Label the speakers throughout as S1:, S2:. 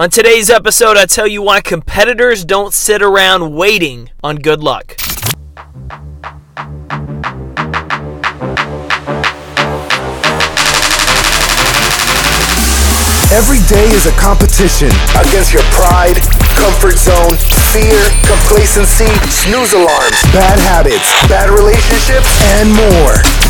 S1: On today's episode, I tell you why competitors don't sit around waiting on good luck.
S2: Every day is a competition against your pride, comfort zone, fear, complacency, snooze alarms, bad habits, bad relationships, and more.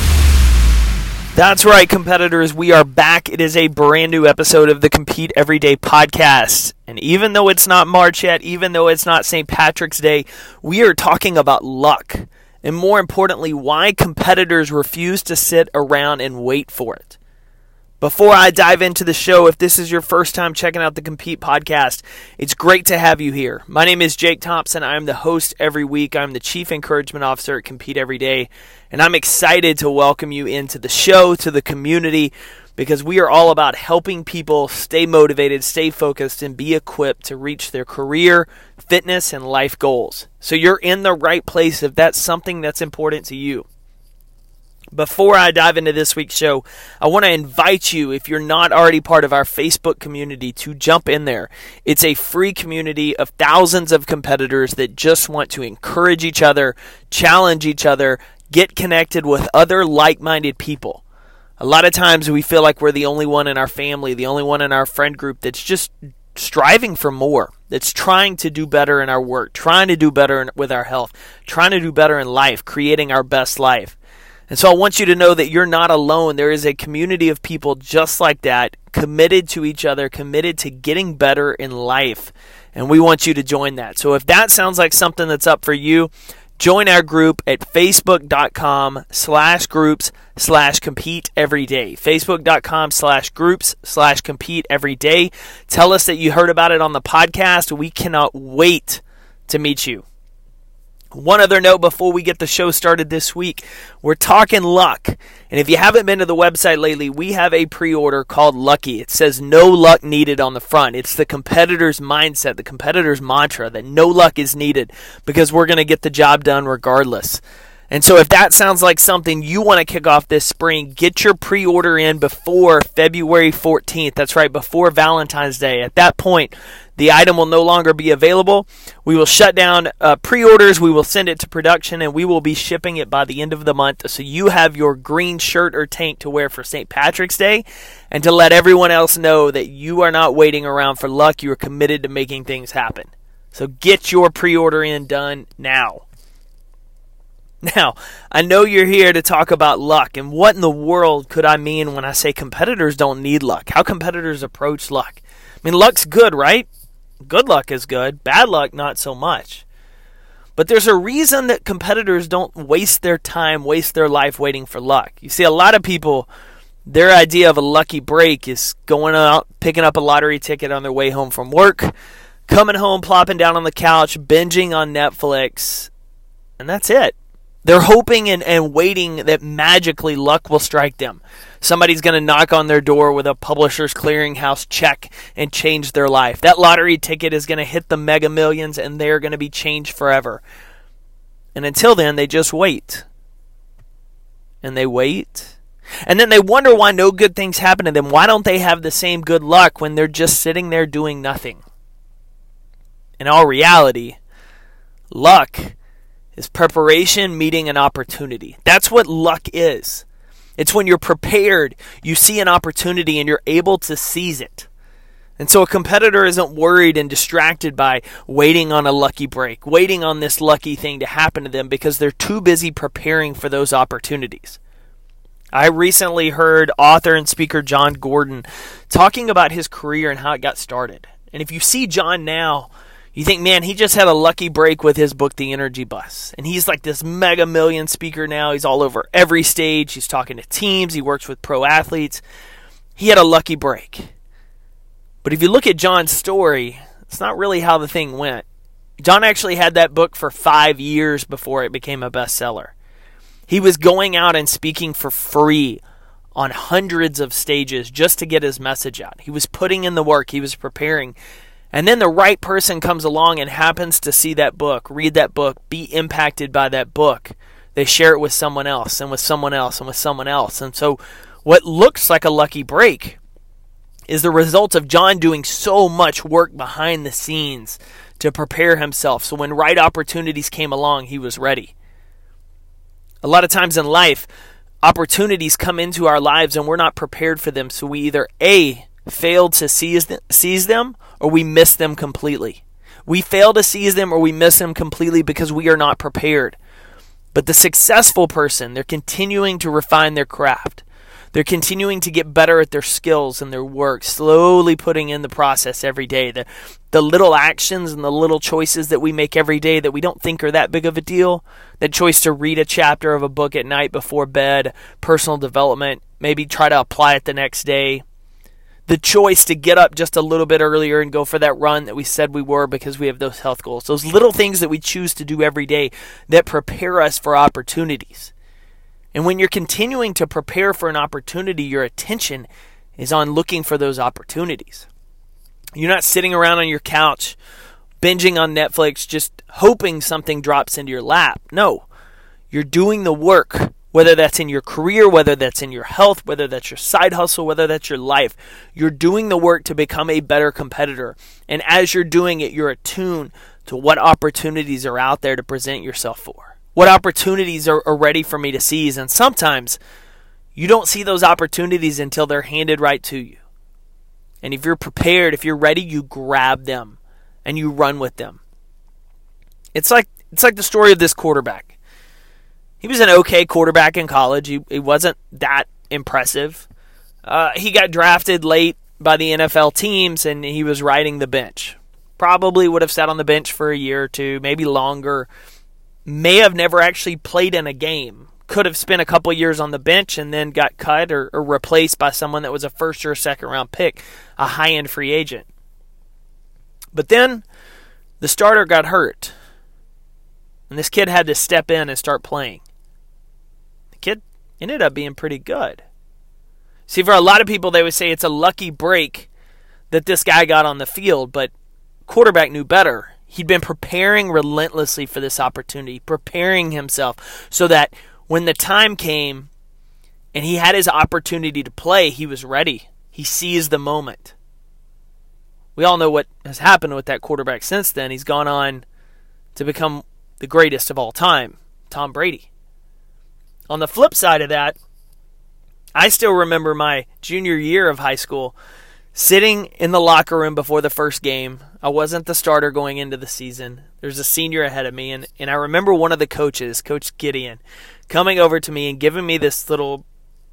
S1: That's right, competitors. We are back. It is a brand new episode of the Compete Everyday podcast. And even though it's not March yet, even though it's not St. Patrick's Day, we are talking about luck. And more importantly, why competitors refuse to sit around and wait for it. Before I dive into the show, if this is your first time checking out the Compete podcast, it's great to have you here. My name is Jake Thompson. I'm the host every week. I'm the Chief Encouragement Officer at Compete Every Day, and I'm excited to welcome you into the show, to the community, because we are all about helping people stay motivated, stay focused, and be equipped to reach their career, fitness, and life goals. So you're in the right place if that's something that's important to you. Before I dive into this week's show, I want to invite you, if you're not already part of our Facebook community, to jump in there. It's a free community of thousands of competitors that just want to encourage each other, challenge each other, get connected with other like minded people. A lot of times we feel like we're the only one in our family, the only one in our friend group that's just striving for more, that's trying to do better in our work, trying to do better with our health, trying to do better in life, creating our best life. And so I want you to know that you're not alone. There is a community of people just like that, committed to each other, committed to getting better in life. And we want you to join that. So if that sounds like something that's up for you, join our group at facebook.com slash groups slash compete every day facebook.com slash groups slash compete every day tell us that you heard about it on the podcast we cannot wait to meet you one other note before we get the show started this week we're talking luck. And if you haven't been to the website lately, we have a pre order called Lucky. It says no luck needed on the front. It's the competitor's mindset, the competitor's mantra that no luck is needed because we're going to get the job done regardless. And so, if that sounds like something you want to kick off this spring, get your pre order in before February 14th. That's right, before Valentine's Day. At that point, the item will no longer be available. We will shut down uh, pre orders, we will send it to production, and we will be shipping it by the end of the month. So, you have your green shirt or tank to wear for St. Patrick's Day, and to let everyone else know that you are not waiting around for luck. You are committed to making things happen. So, get your pre order in done now. Now, I know you're here to talk about luck, and what in the world could I mean when I say competitors don't need luck? How competitors approach luck? I mean, luck's good, right? Good luck is good, bad luck, not so much. But there's a reason that competitors don't waste their time, waste their life waiting for luck. You see, a lot of people, their idea of a lucky break is going out, picking up a lottery ticket on their way home from work, coming home, plopping down on the couch, binging on Netflix, and that's it. They're hoping and, and waiting that magically luck will strike them. Somebody's going to knock on their door with a publisher's clearinghouse check and change their life. That lottery ticket is going to hit the mega millions and they're going to be changed forever. And until then, they just wait. And they wait. And then they wonder why no good things happen to them. Why don't they have the same good luck when they're just sitting there doing nothing? In all reality, luck is preparation meeting an opportunity. That's what luck is. It's when you're prepared, you see an opportunity, and you're able to seize it. And so a competitor isn't worried and distracted by waiting on a lucky break, waiting on this lucky thing to happen to them because they're too busy preparing for those opportunities. I recently heard author and speaker Jon Gordon talking about his career and how it got started. And if you see John now, you think, man, he just had a lucky break with his book, The Energy Bus. And he's like this mega million speaker now. He's all over every stage. He's talking to teams. He works with pro athletes. He had a lucky break. But if you look at Jon's story, It's not really how the thing went. John actually had that book for five years before it became a bestseller. He was going out and speaking for free on hundreds of stages just to get his message out. He was putting in the work, he was preparing. And then the right person comes along and happens to see that book, read that book, be impacted by that book. They share it with someone else and with someone else and with someone else. And so what looks like a lucky break is the result of Jon doing so much work behind the scenes to prepare himself. So when right opportunities came along, he was ready. A lot of times in life, opportunities come into our lives and we're not prepared for them. So we either A, fail to seize them, seize them or we miss them completely. We fail to seize them or we miss them completely because we are not prepared. But the successful person, they're continuing to refine their craft. They're continuing to get better at their skills and their work, slowly putting in the process every day. The, the little actions and the little choices that we make every day that we don't think are that big of a deal. That choice to read a chapter of a book at night before bed, personal development, maybe try to apply it the next day. The choice to get up just a little bit earlier and go for that run that we said we were because we have those health goals. Those little things that we choose to do every day that prepare us for opportunities. And when you're continuing to prepare for an opportunity, your attention is on looking for those opportunities. You're not sitting around on your couch binging on Netflix just hoping something drops into your lap. No, you're doing the work, whether that's in your career, whether that's in your health, whether that's your side hustle, whether that's your life. You're doing the work to become a better competitor. And as you're doing it, you're attuned to what opportunities are out there to present yourself for what opportunities are, are ready for me to seize. And sometimes you don't see those opportunities until they're handed right to you. And if you're prepared, if you're ready, you grab them and you run with them. It's like it's like the story of this quarterback. He was an okay quarterback in college. He, he wasn't that impressive. Uh, he got drafted late by the NFL teams, and he was riding the bench. Probably would have sat on the bench for a year or two, maybe longer may have never actually played in a game. Could have spent a couple years on the bench and then got cut or, or replaced by someone that was a first or second round pick, a high end free agent. But then the starter got hurt. And this kid had to step in and start playing. Kid ended up being pretty good. See, for a lot of people, they would say it's a lucky break that this guy got on the field, but quarterback knew better. He'd been preparing relentlessly for this opportunity, preparing himself so that when the time came and he had his opportunity to play, he was ready. He seized the moment. We all know what has happened with that quarterback since then. He's gone on to become the greatest of all time, Tom Brady. On the flip side of that, I still remember my junior year of high school sitting in the locker room before the first game I wasn't the starter going into the season. There's a senior ahead of me, and, and I remember one of the coaches, Coach Gideon, coming over to me and giving me this little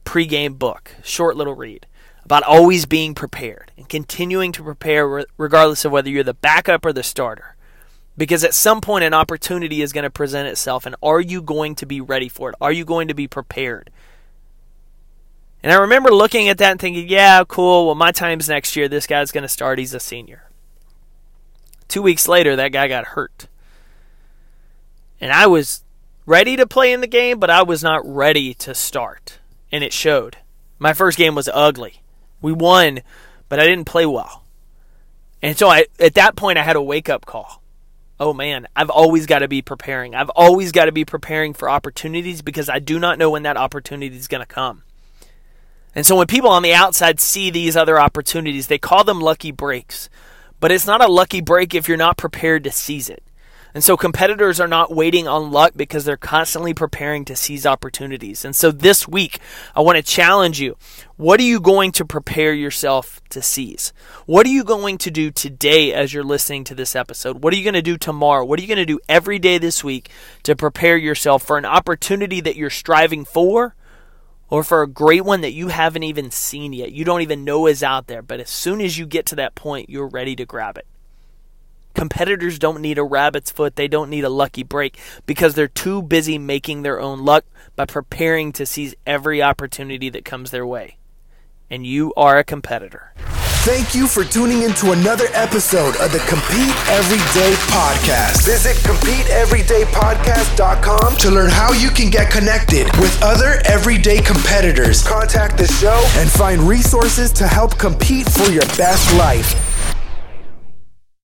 S1: pregame book, short little read about always being prepared and continuing to prepare regardless of whether you're the backup or the starter. Because at some point, an opportunity is going to present itself, and are you going to be ready for it? Are you going to be prepared? And I remember looking at that and thinking, yeah, cool. Well, my time's next year. This guy's going to start. He's a senior. Two weeks later, that guy got hurt. And I was ready to play in the game, but I was not ready to start. And it showed. My first game was ugly. We won, but I didn't play well. And so I, at that point, I had a wake up call. Oh man, I've always got to be preparing. I've always got to be preparing for opportunities because I do not know when that opportunity is going to come. And so when people on the outside see these other opportunities, they call them lucky breaks. But it's not a lucky break if you're not prepared to seize it. And so competitors are not waiting on luck because they're constantly preparing to seize opportunities. And so this week, I want to challenge you. What are you going to prepare yourself to seize? What are you going to do today as you're listening to this episode? What are you going to do tomorrow? What are you going to do every day this week to prepare yourself for an opportunity that you're striving for or for a great one that you haven't even seen yet. You don't even know is out there, but as soon as you get to that point, you're ready to grab it. Competitors don't need a rabbit's foot, they don't need a lucky break because they're too busy making their own luck by preparing to seize every opportunity that comes their way. And you are a competitor.
S2: Thank you for tuning into another episode of the Compete Everyday Podcast. Visit CompeteEverydayPodcast.com to learn how you can get connected with other everyday competitors, contact the show, and find resources to help compete for your best life.